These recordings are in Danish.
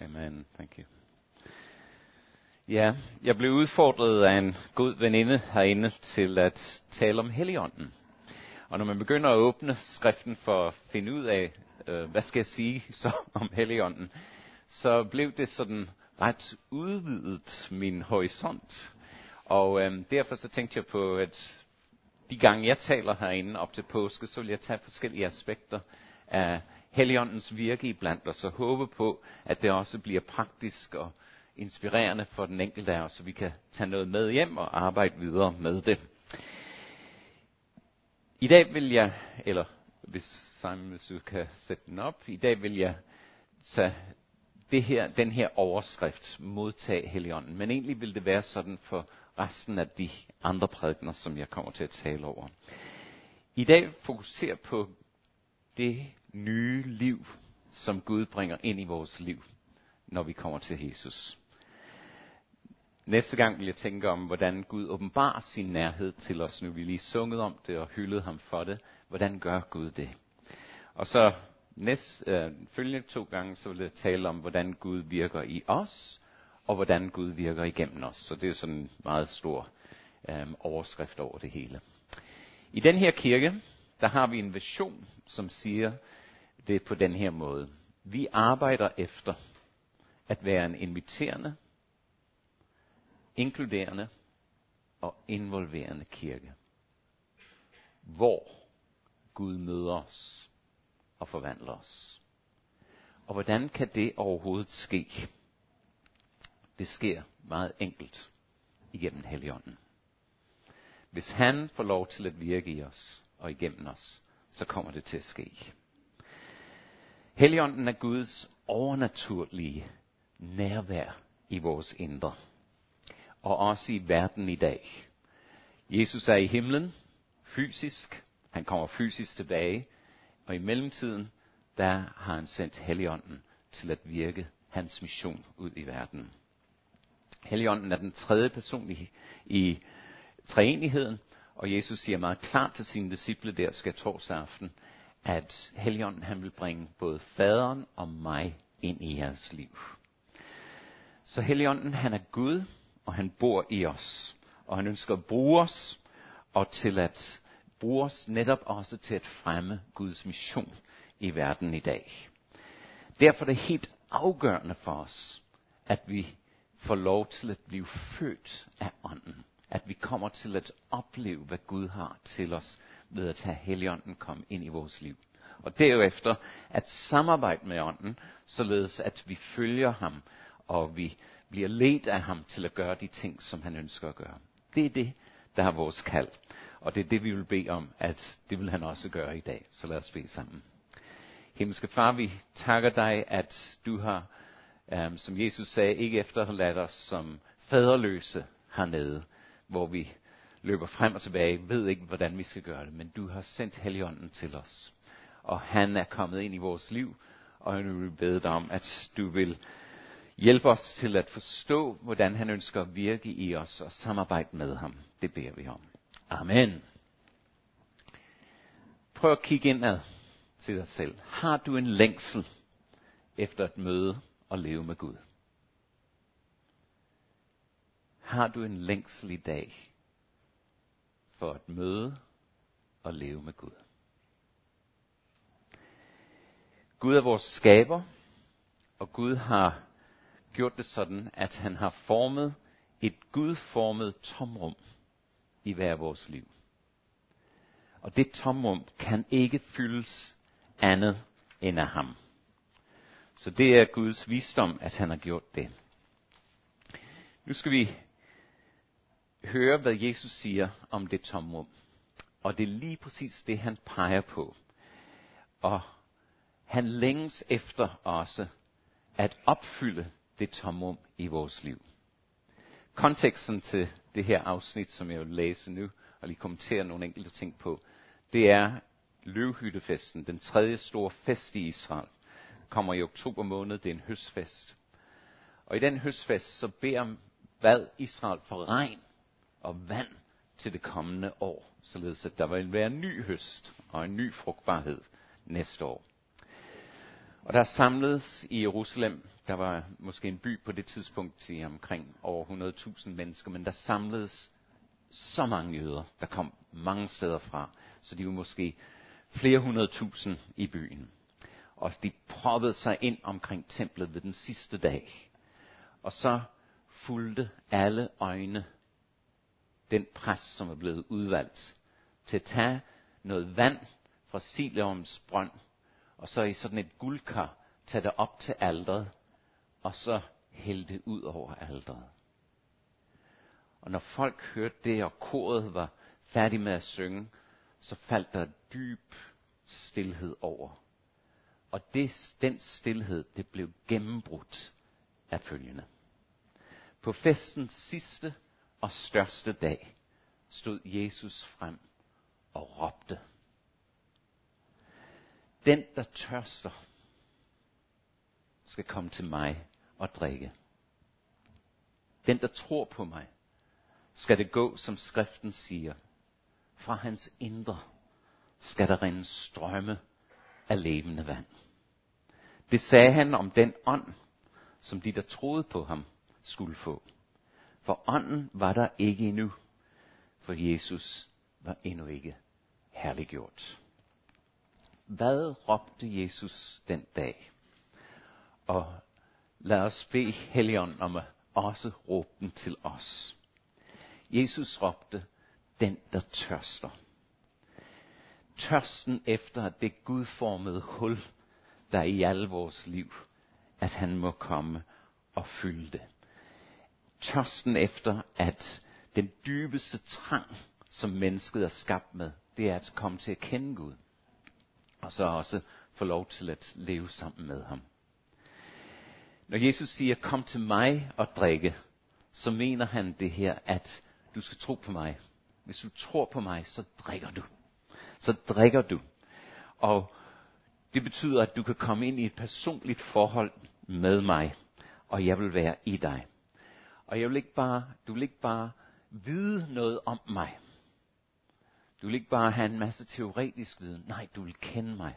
Amen. Thank you. Ja, jeg blev udfordret af en god veninde herinde til at tale om Helligånden. Og når man begynder at åbne skriften for at finde ud af, øh, hvad skal jeg sige så om Helligånden, så blev det sådan ret udvidet min horisont. Og øh, derfor så tænkte jeg på, at de gange jeg taler herinde op til påske, så vil jeg tage forskellige aspekter af Helligåndens virke i blandt os, og håbe på, at det også bliver praktisk og inspirerende for den enkelte af os, så vi kan tage noget med hjem og arbejde videre med det. I dag vil jeg, eller hvis Simon, hvis du kan sætte den op, i dag vil jeg tage det her, den her overskrift, modtag Helligånden. Men egentlig vil det være sådan for resten af de andre prædikner, som jeg kommer til at tale over. I dag fokuserer på det nye liv, som Gud bringer ind i vores liv, når vi kommer til Jesus. Næste gang vil jeg tænke om, hvordan Gud åbenbarer sin nærhed til os. Nu vi lige sunget om det og hyldet ham for det. Hvordan gør Gud det? Og så næste, øh, følgende to gange, så vil jeg tale om, hvordan Gud virker i os, og hvordan Gud virker igennem os. Så det er sådan en meget stor øh, overskrift over det hele. I den her kirke, der har vi en vision, som siger det på den her måde. Vi arbejder efter at være en inviterende, inkluderende og involverende kirke. Hvor Gud møder os og forvandler os. Og hvordan kan det overhovedet ske? Det sker meget enkelt igennem Helligånden. Hvis han får lov til at virke i os og igennem os, så kommer det til at ske. Helligånden er Guds overnaturlige nærvær i vores indre og også i verden i dag. Jesus er i himlen, fysisk. Han kommer fysisk tilbage. Og i mellemtiden, der har han sendt Helligånden til at virke hans mission ud i verden. Helligånden er den tredje person i, i treenigheden, og Jesus siger meget klart til sine disciple der skal torsdag aften, at Helligånden han vil bringe både faderen og mig ind i jeres liv. Så Helligånden han er Gud, og han bor i os. Og han ønsker at bruge os, og til at bruge os netop også til at fremme Guds mission i verden i dag. Derfor er det helt afgørende for os, at vi får lov til at blive født af ånden. At vi kommer til at opleve, hvad Gud har til os ved at have Helligånden komme ind i vores liv. Og derefter at samarbejde med ånden, således at vi følger ham, og vi bliver ledt af ham til at gøre de ting, som han ønsker at gøre. Det er det, der er vores kald. Og det er det, vi vil bede om, at det vil han også gøre i dag. Så lad os bede sammen. Himmelske Far, vi takker dig, at du har, øhm, som Jesus sagde, ikke efterladt os som faderløse hernede, hvor vi løber frem og tilbage, ved ikke, hvordan vi skal gøre det, men du har sendt Helligånden til os. Og han er kommet ind i vores liv, og nu vil vi bede dig om, at du vil hjælpe os til at forstå, hvordan han ønsker at virke i os og samarbejde med ham. Det beder vi om. Amen. Prøv at kigge indad til dig selv. Har du en længsel efter at møde og leve med Gud? Har du en længsel i dag for at møde og leve med Gud? Gud er vores skaber, og Gud har gjort det sådan, at han har formet et gudformet tomrum i hver vores liv. Og det tomrum kan ikke fyldes andet end af ham. Så det er Guds visdom, at han har gjort det. Nu skal vi høre, hvad Jesus siger om det tomrum. Og det er lige præcis det, han peger på. Og han længes efter også at opfylde det tomrum i vores liv. Konteksten til det her afsnit, som jeg vil læse nu, og lige kommentere nogle enkelte ting på, det er løvhyttefesten, den tredje store fest i Israel. Kommer i oktober måned, det er en høstfest. Og i den høstfest, så beder hvad Israel for regn og vand til det kommende år, således at der vil være en ny høst og en ny frugtbarhed næste år. Og der samledes i Jerusalem, der var måske en by på det tidspunkt i omkring over 100.000 mennesker, men der samledes så mange jøder, der kom mange steder fra, så de var måske flere hundrede tusind i byen. Og de proppede sig ind omkring templet ved den sidste dag. Og så fulgte alle øjne den præst, som er blevet udvalgt, til at tage noget vand fra Sileums brønd, og så i sådan et guldkar tage det op til alderet, og så hælde det ud over alderet. Og når folk hørte det, og koret var færdig med at synge, så faldt der dyb stillhed over. Og det, den stillhed, det blev gennembrudt af følgende. På festens sidste og største dag stod Jesus frem og råbte. Den, der tørster, skal komme til mig og drikke. Den, der tror på mig, skal det gå, som skriften siger. Fra hans indre skal der rinde strømme af levende vand. Det sagde han om den ånd, som de, der troede på ham, skulle få. For ånden var der ikke endnu, for Jesus var endnu ikke herliggjort. Hvad råbte Jesus den dag? Og lad os bede Helligånden om at også råbe den til os. Jesus råbte, den der tørster. Tørsten efter det gudformede hul, der er i alle vores liv, at han må komme og fylde det. Tørsten efter, at den dybeste trang, som mennesket er skabt med, det er at komme til at kende Gud. Og så også få lov til at leve sammen med ham. Når Jesus siger, kom til mig og drikke, så mener han det her, at du skal tro på mig. Hvis du tror på mig, så drikker du. Så drikker du. Og det betyder, at du kan komme ind i et personligt forhold med mig, og jeg vil være i dig. Og jeg vil ikke bare, du vil ikke bare vide noget om mig. Du vil ikke bare have en masse teoretisk viden. Nej, du vil kende mig.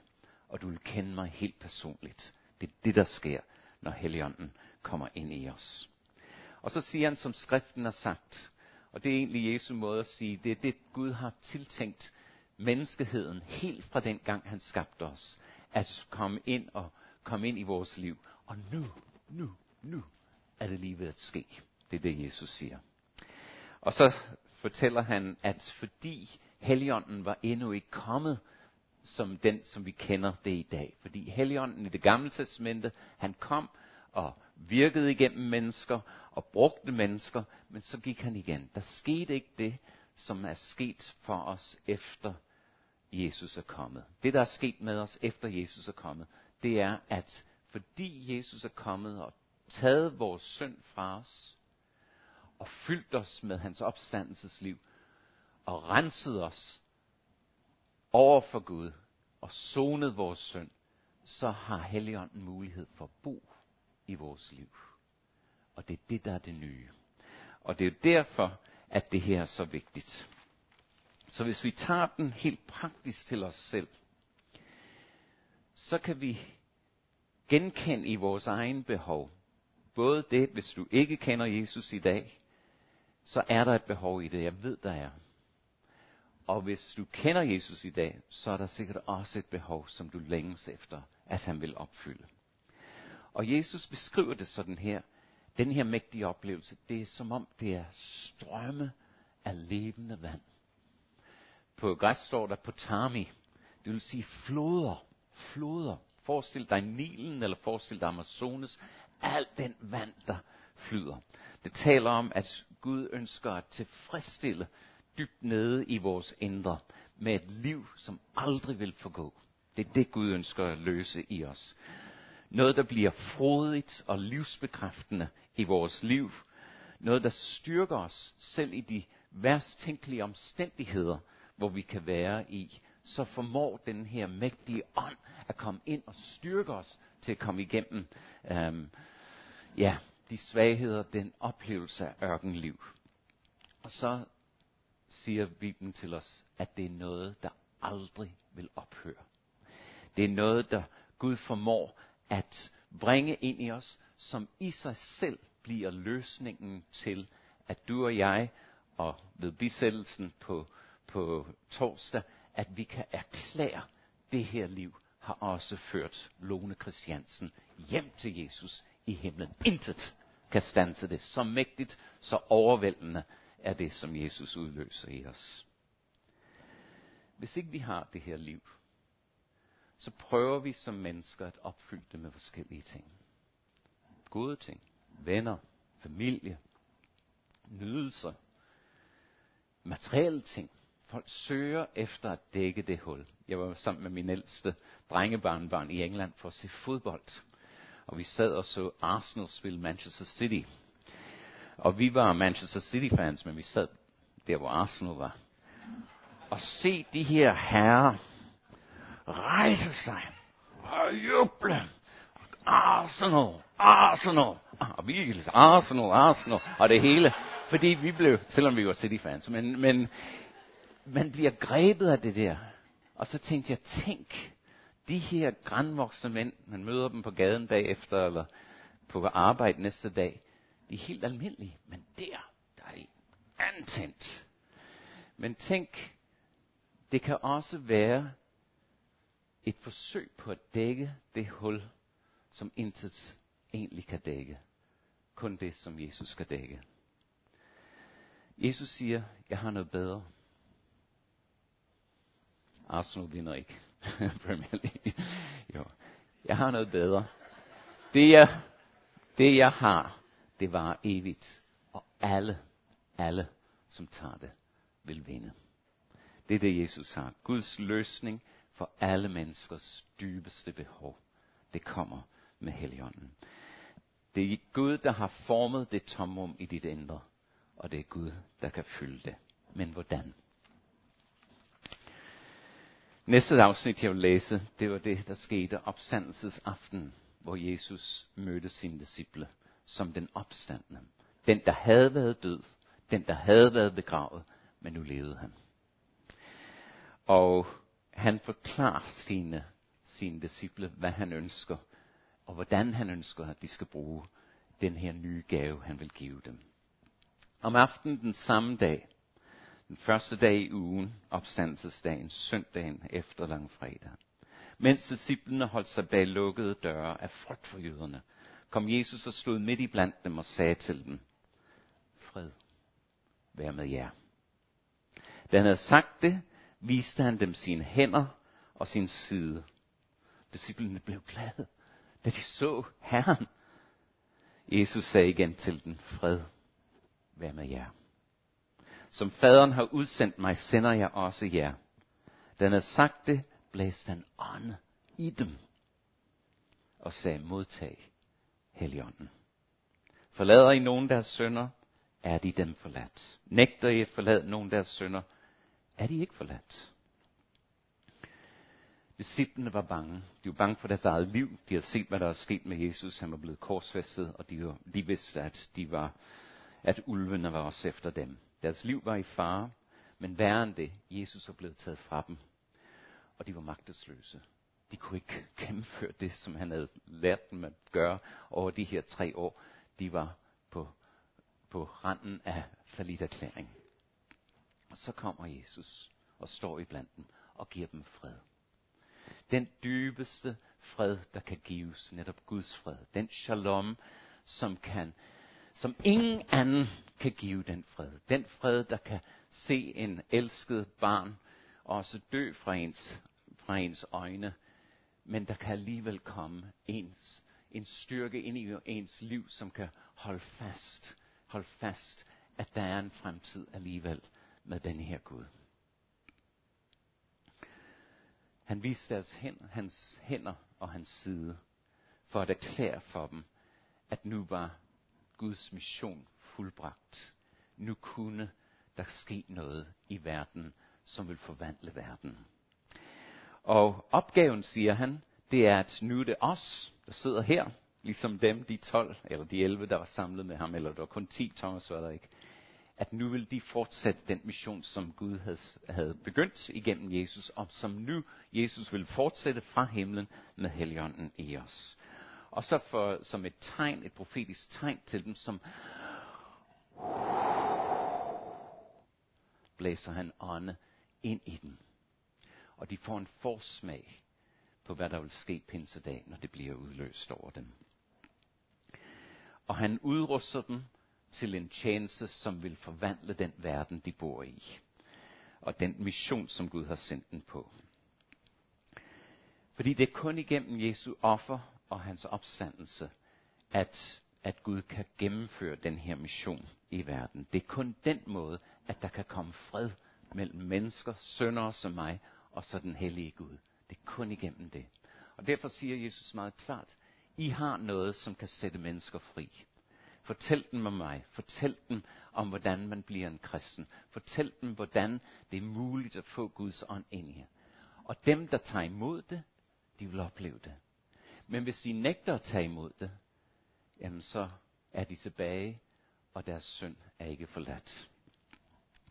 Og du vil kende mig helt personligt. Det er det, der sker, når Helligånden kommer ind i os. Og så siger han, som skriften har sagt, og det er egentlig Jesu måde at sige, det er det, Gud har tiltænkt menneskeheden helt fra den gang, han skabte os, at komme ind og komme ind i vores liv. Og nu, nu, nu er det lige ved at ske. Det er det, Jesus siger. Og så fortæller han, at fordi Helligånden var endnu ikke kommet som den, som vi kender det i dag. Fordi Helligånden i det gamle testamente, han kom og virkede igennem mennesker og brugte mennesker, men så gik han igen. Der skete ikke det, som er sket for os efter Jesus er kommet. Det, der er sket med os efter Jesus er kommet, det er, at fordi Jesus er kommet og taget vores synd fra os, og fyldt os med hans opstandelsesliv, og renset os over for Gud, og sonet vores synd, så har Helligånden mulighed for at bo i vores liv. Og det er det, der er det nye. Og det er jo derfor, at det her er så vigtigt. Så hvis vi tager den helt praktisk til os selv, så kan vi genkende i vores egen behov. Både det, hvis du ikke kender Jesus i dag, så er der et behov i det. Jeg ved, der er. Og hvis du kender Jesus i dag, så er der sikkert også et behov, som du længes efter, at han vil opfylde. Og Jesus beskriver det sådan her. Den her mægtige oplevelse, det er som om det er strømme af levende vand. På græs står der potami. Det vil sige floder. Floder. Forestil dig Nilen, eller forestil dig Amazonas. Alt den vand, der flyder. Det taler om, at Gud ønsker at tilfredsstille dybt nede i vores indre med et liv, som aldrig vil forgå. Det er det, Gud ønsker at løse i os. Noget, der bliver frodigt og livsbekræftende i vores liv. Noget, der styrker os selv i de værst tænkelige omstændigheder, hvor vi kan være i. Så formår den her mægtige ånd at komme ind og styrke os til at komme igennem øhm, ja, de svagheder, den oplevelse af ørkenliv. Og så siger Bibelen til os, at det er noget, der aldrig vil ophøre. Det er noget, der Gud formår at bringe ind i os, som i sig selv bliver løsningen til, at du og jeg, og ved bisættelsen på, på torsdag, at vi kan erklære, det her liv har også ført Lone Christiansen hjem til Jesus i himlen. Intet kan stanse det. Så mægtigt, så overvældende er det, som Jesus udløser i os. Hvis ikke vi har det her liv, så prøver vi som mennesker at opfylde det med forskellige ting. Gode ting, venner, familie, nydelser, materielle ting. Folk søger efter at dække det hul. Jeg var sammen med min ældste drengebarnbarn i England for at se fodbold. Og vi sad og så Arsenal spille Manchester City. Og vi var Manchester City fans, men vi sad der, hvor Arsenal var. Og se de her herrer rejse sig og juble. Arsenal, Arsenal. Og vi Arsenal, Arsenal. Og det hele. Fordi vi blev, selvom vi var City-fans, men, men man bliver grebet af det der. Og så tænkte jeg, tænk, de her grænvoksne mænd, man møder dem på gaden bagefter, eller på arbejde næste dag, de er helt almindelige. Men der, der er de antændt. Men tænk, det kan også være et forsøg på at dække det hul, som intet egentlig kan dække. Kun det, som Jesus skal dække. Jesus siger, jeg har noget bedre. Arsenal vinder ikke Premier League. Jo. Jeg har noget bedre. Det jeg, det jeg har, det var evigt. Og alle, alle, som tager det, vil vinde. Det er det, Jesus har. Guds løsning for alle menneskers dybeste behov. Det kommer med Helligånden. Det er Gud, der har formet det tomrum i dit indre, og det er Gud, der kan fylde det. Men hvordan? Næste afsnit, jeg vil læse, det var det, der skete opstandelsesaften, hvor Jesus mødte sine disciple som den opstandende. Den, der havde været død, den, der havde været begravet, men nu levede han. Og han forklarer sine, sine disciple, hvad han ønsker, og hvordan han ønsker, at de skal bruge den her nye gave, han vil give dem. Om aftenen den samme dag, den første dag i ugen, opstandelsesdagen, søndagen efter langfredag. Mens disciplene holdt sig bag lukkede døre af frygt for jøderne, kom Jesus og stod midt i blandt dem og sagde til dem, Fred, vær med jer. Da han havde sagt det, viste han dem sine hænder og sin side. Disciplene blev glade, da de så Herren. Jesus sagde igen til dem, fred, vær med jer. Som faderen har udsendt mig, sender jeg også jer. Den er sagt det, blæste han ånd i dem og sagde, modtag heligånden. Forlader I nogen deres sønder, er de dem forladt. Nægter I at forlade nogen deres sønder, er de ikke forladt. Disciplene var bange. De var bange for deres eget liv. De havde set, hvad der var sket med Jesus. Han var blevet korsfæstet, og de, var, de vidste, at, de var, at ulvene var også efter dem. Deres liv var i fare, men værre end det, Jesus var blevet taget fra dem. Og de var magtesløse. De kunne ikke gennemføre det, som han havde lært dem at gøre over de her tre år. De var på, på randen af erklæring. Og så kommer Jesus og står i blandt dem og giver dem fred. Den dybeste fred, der kan gives, netop Guds fred. Den shalom, som kan, som ingen anden kan give den fred. Den fred, der kan se en elsket barn også dø fra ens, fra ens øjne, men der kan alligevel komme ens, en styrke ind i ens liv, som kan holde fast, holde fast, at der er en fremtid alligevel med den her Gud. Han viste deres hænder, hans hænder og hans side, for at erklære for dem, at nu var Guds mission fuldbragt. Nu kunne der ske noget i verden, som vil forvandle verden. Og opgaven, siger han, det er, at nu er det os, der sidder her, ligesom dem, de 12, eller de 11, der var samlet med ham, eller der var kun 10, Thomas var der ikke at nu vil de fortsætte den mission, som Gud havde, havde begyndt igennem Jesus, og som nu Jesus vil fortsætte fra himlen med Helligånden i os. Og så for, som et tegn, et profetisk tegn til dem, som blæser han ånde ind i dem. Og de får en forsmag på, hvad der vil ske pinsedag, når det bliver udløst over dem. Og han udruster dem til en tjeneste, som vil forvandle den verden, de bor i. Og den mission, som Gud har sendt dem på. Fordi det er kun igennem Jesu offer og hans opstandelse, at, at Gud kan gennemføre den her mission i verden. Det er kun den måde, at der kan komme fred mellem mennesker, søndere som mig, og så den hellige Gud. Det er kun igennem det. Og derfor siger Jesus meget klart, I har noget, som kan sætte mennesker fri. Fortæl dem om mig. Fortæl dem om, hvordan man bliver en kristen. Fortæl dem, hvordan det er muligt at få Guds ånd ind i jer. Og dem, der tager imod det, de vil opleve det. Men hvis de nægter at tage imod det, jamen så er de tilbage, og deres synd er ikke forladt.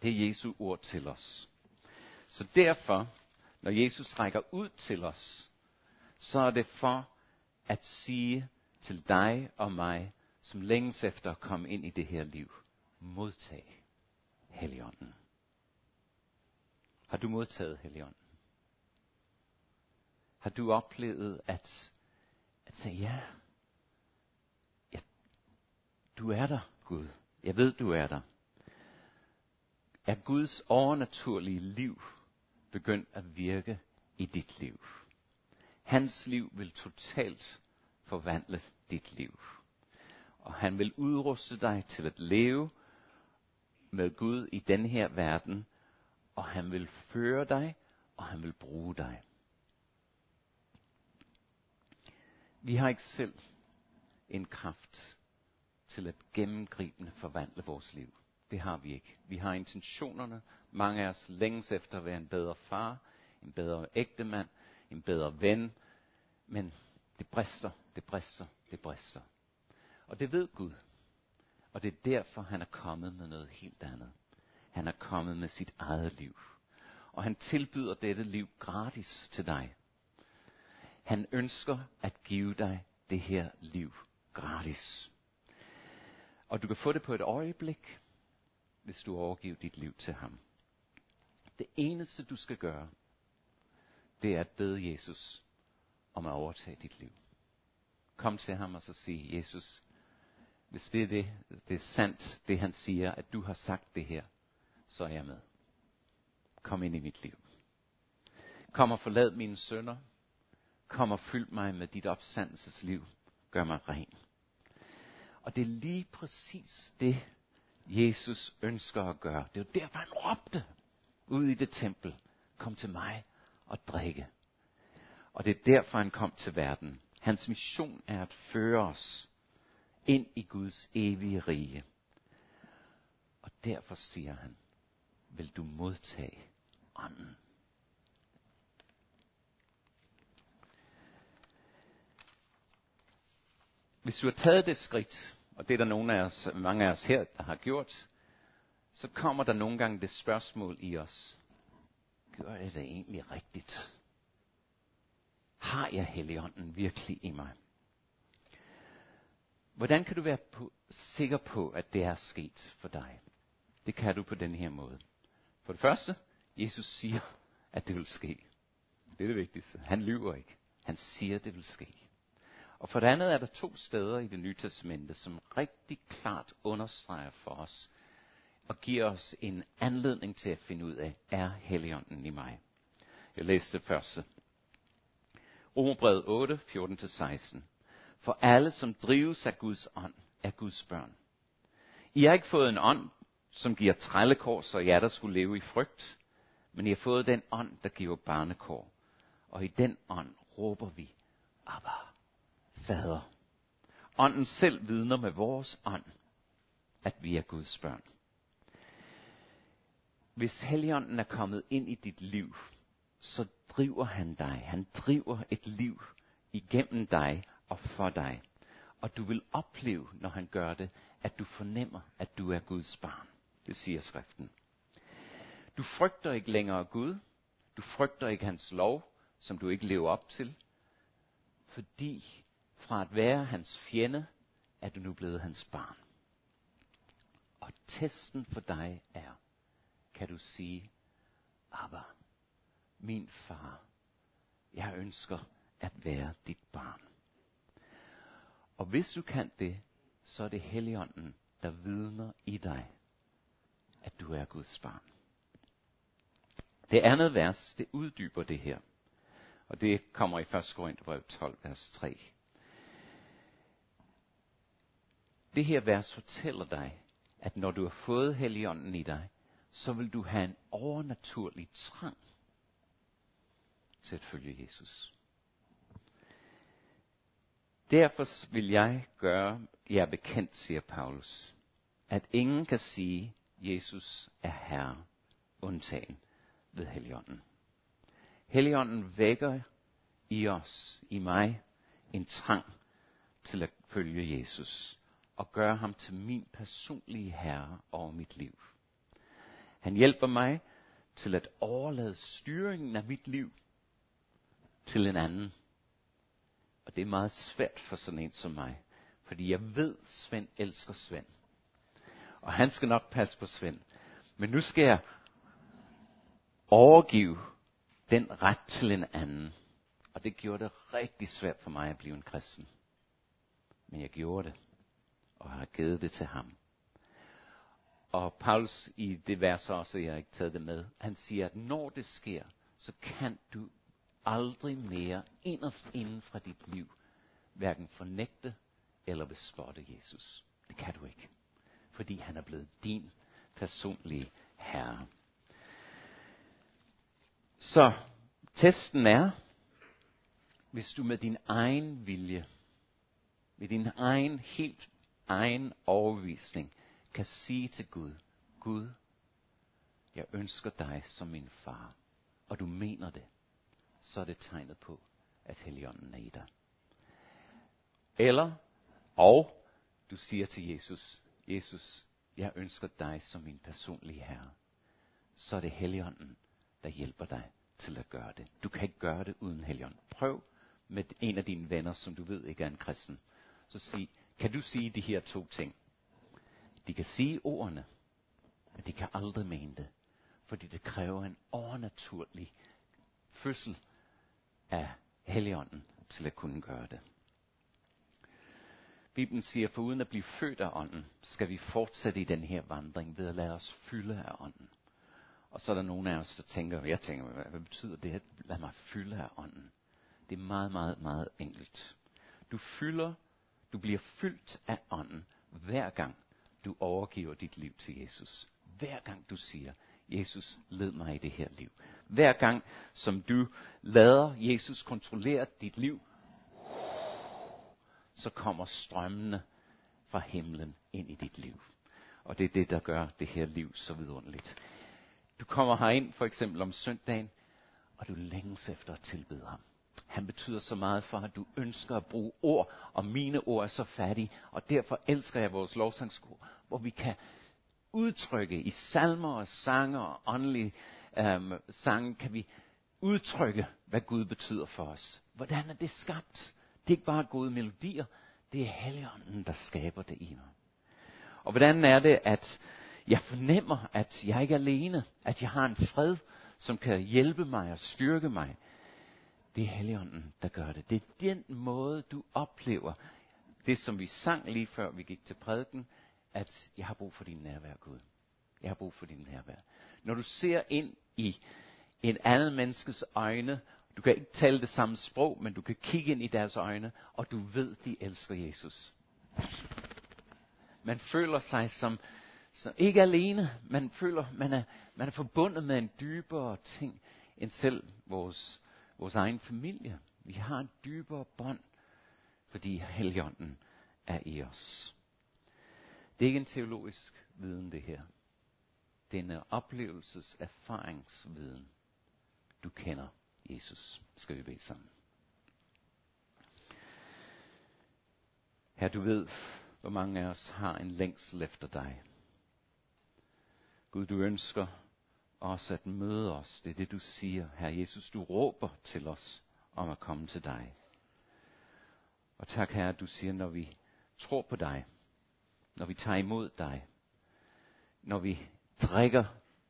Det er Jesu ord til os. Så derfor, når Jesus rækker ud til os, så er det for at sige til dig og mig, som længes efter at komme ind i det her liv, modtag Helligånden. Har du modtaget Helligånden? Har du oplevet at, at sige, ja, ja, du er der, Gud. Jeg ved, du er der. Er Guds overnaturlige liv begyndt at virke i dit liv? Hans liv vil totalt forvandle dit liv. Og han vil udruste dig til at leve med Gud i den her verden, og han vil føre dig, og han vil bruge dig. Vi har ikke selv en kraft til at gennemgribende forvandle vores liv. Det har vi ikke. Vi har intentionerne. Mange af os længes efter at være en bedre far, en bedre ægtemand, en bedre ven. Men det brister, det brister, det brister. Og det ved Gud. Og det er derfor, han er kommet med noget helt andet. Han er kommet med sit eget liv. Og han tilbyder dette liv gratis til dig. Han ønsker at give dig det her liv gratis. Og du kan få det på et øjeblik, hvis du overgiver dit liv til ham. Det eneste du skal gøre, det er at bede Jesus om at overtage dit liv. Kom til ham og så sig, Jesus, hvis det er det, det er sandt, det han siger, at du har sagt det her, så er jeg med. Kom ind i mit liv. Kom og forlad mine sønder. Kom og fyld mig med dit opstandelsesliv. Gør mig ren. Og det er lige præcis det, Jesus ønsker at gøre. Det var derfor, han råbte ud i det tempel. Kom til mig og drikke. Og det er derfor, han kom til verden. Hans mission er at føre os ind i Guds evige rige. Og derfor siger han, vil du modtage ånden. Hvis du har taget det skridt, og det er der nogle af os, mange af os her, der har gjort, så kommer der nogle gange det spørgsmål i os. Gør jeg det egentlig rigtigt? Har jeg Helligånden virkelig i mig? Hvordan kan du være på, sikker på, at det er sket for dig? Det kan du på den her måde. For det første, Jesus siger, at det vil ske. Det er det vigtigste. Han lyver ikke. Han siger, at det vil ske. Og for det andet er der to steder i det nye testamente, som rigtig klart understreger for os og giver os en anledning til at finde ud af, er Helligånden i mig? Jeg læste det første. Romerbrevet 8, 14-16. For alle, som drives af Guds ånd, er Guds børn. I har ikke fået en ånd, som giver trællekår, så jer der skulle leve i frygt, men I har fået den ånd, der giver barnekår. Og i den ånd råber vi, Abba, Fader. Ånden selv vidner med vores ånd, at vi er Guds børn. Hvis Helligånden er kommet ind i dit liv, så driver han dig. Han driver et liv igennem dig og for dig. Og du vil opleve, når han gør det, at du fornemmer, at du er Guds barn. Det siger skriften. Du frygter ikke længere Gud. Du frygter ikke hans lov, som du ikke lever op til. Fordi fra at være hans fjende, er du nu blevet hans barn. Og testen for dig er, kan du sige, Abba, min far, jeg ønsker at være dit barn. Og hvis du kan det, så er det Helligånden, der vidner i dig, at du er Guds barn. Det andet vers, det uddyber det her. Og det kommer i 1. Korintherbrev 12, vers 3. Det her vers fortæller dig, at når du har fået Helligånden i dig, så vil du have en overnaturlig trang til at følge Jesus. Derfor vil jeg gøre jer bekendt, siger Paulus, at ingen kan sige, Jesus er Herre, undtagen ved Helligånden. Helligånden vækker i os, i mig, en trang til at følge Jesus og gøre ham til min personlige herre over mit liv. Han hjælper mig til at overlade styringen af mit liv til en anden. Og det er meget svært for sådan en som mig. Fordi jeg ved, Svend elsker Svend. Og han skal nok passe på Svend. Men nu skal jeg overgive den ret til en anden. Og det gjorde det rigtig svært for mig at blive en kristen. Men jeg gjorde det, og har givet det til ham. Og Paulus i det vers også, jeg har ikke taget det med, han siger, at når det sker, så kan du aldrig mere inden fra dit liv hverken fornægte eller bespotte Jesus. Det kan du ikke. Fordi han er blevet din personlige herre. Så testen er, hvis du med din egen vilje, med din egen, helt egen overvisning kan sige til Gud, Gud, jeg ønsker dig som min far, og du mener det, så er det tegnet på, at Helligånden er i dig. Eller, og du siger til Jesus, Jesus, jeg ønsker dig som min personlige herre. Så er det Helligånden, der hjælper dig til at gøre det. Du kan ikke gøre det uden Helligånden. Prøv med en af dine venner, som du ved ikke er en kristen. Så sig, kan du sige de her to ting? De kan sige ordene, men de kan aldrig mene det. Fordi det kræver en overnaturlig fødsel af Helligånden til at kunne gøre det. Bibelen siger, for uden at blive født af ånden, skal vi fortsætte i den her vandring ved at lade os fylde af ånden. Og så er der nogen af os, der tænker, jeg tænker, hvad, betyder det at lade mig fylde af ånden? Det er meget, meget, meget enkelt. Du fylder, du bliver fyldt af ånden, hver gang du overgiver dit liv til Jesus. Hver gang du siger, Jesus, led mig i det her liv. Hver gang, som du lader Jesus kontrollere dit liv, så kommer strømmene fra himlen ind i dit liv. Og det er det, der gør det her liv så vidunderligt. Du kommer herind for eksempel om søndagen, og du længes efter at tilbede ham. Han betyder så meget for, at du ønsker at bruge ord, og mine ord er så fattige, og derfor elsker jeg vores lovsangskor, hvor vi kan udtrykke i salmer og sanger og åndelige øhm, sange, kan vi udtrykke, hvad Gud betyder for os. Hvordan er det skabt? Det er ikke bare gode melodier, det er Helligånden, der skaber det i mig. Og hvordan er det, at jeg fornemmer, at jeg ikke er alene, at jeg har en fred, som kan hjælpe mig og styrke mig. Det er Helligånden, der gør det. Det er den måde, du oplever det, som vi sang lige før vi gik til prædiken, at jeg har brug for din nærvær, Gud. Jeg har brug for din nærvær. Når du ser ind i en anden menneskes øjne, du kan ikke tale det samme sprog, men du kan kigge ind i deres øjne, og du ved, de elsker Jesus. Man føler sig som, så ikke alene, man føler, man er, man er forbundet med en dybere ting, end selv vores, vores egen familie. Vi har en dybere bånd, fordi Helligånden er i os. Det er ikke en teologisk viden, det her. Det er en oplevelses erfaringsviden. Du kender Jesus. Skal vi bede sammen. Her du ved, hvor mange af os har en længsel efter dig. Gud, du ønsker os at møde os. Det er det, du siger. Herre Jesus, du råber til os om at komme til dig. Og tak, Herre, du siger, når vi tror på dig, når vi tager imod dig, når vi drikker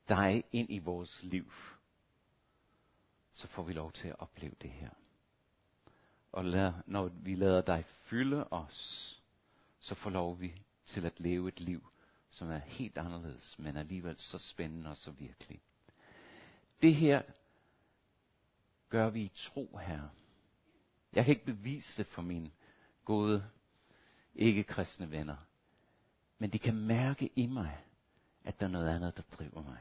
dig ind i vores liv, så får vi lov til at opleve det her. Og lad, når vi lader dig fylde os, så får lov vi til at leve et liv, som er helt anderledes, men alligevel så spændende og så virkelig. Det her gør vi i tro, Herre. Jeg kan ikke bevise det for mine gode, ikke-kristne venner. Men de kan mærke i mig, at der er noget andet, der driver mig.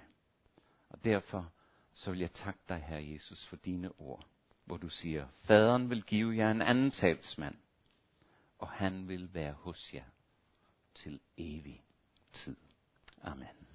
Og derfor så vil jeg takke dig, Herre Jesus, for dine ord, hvor du siger, Faderen vil give jer en anden talsmand, og han vil være hos jer til evig tid. Amen.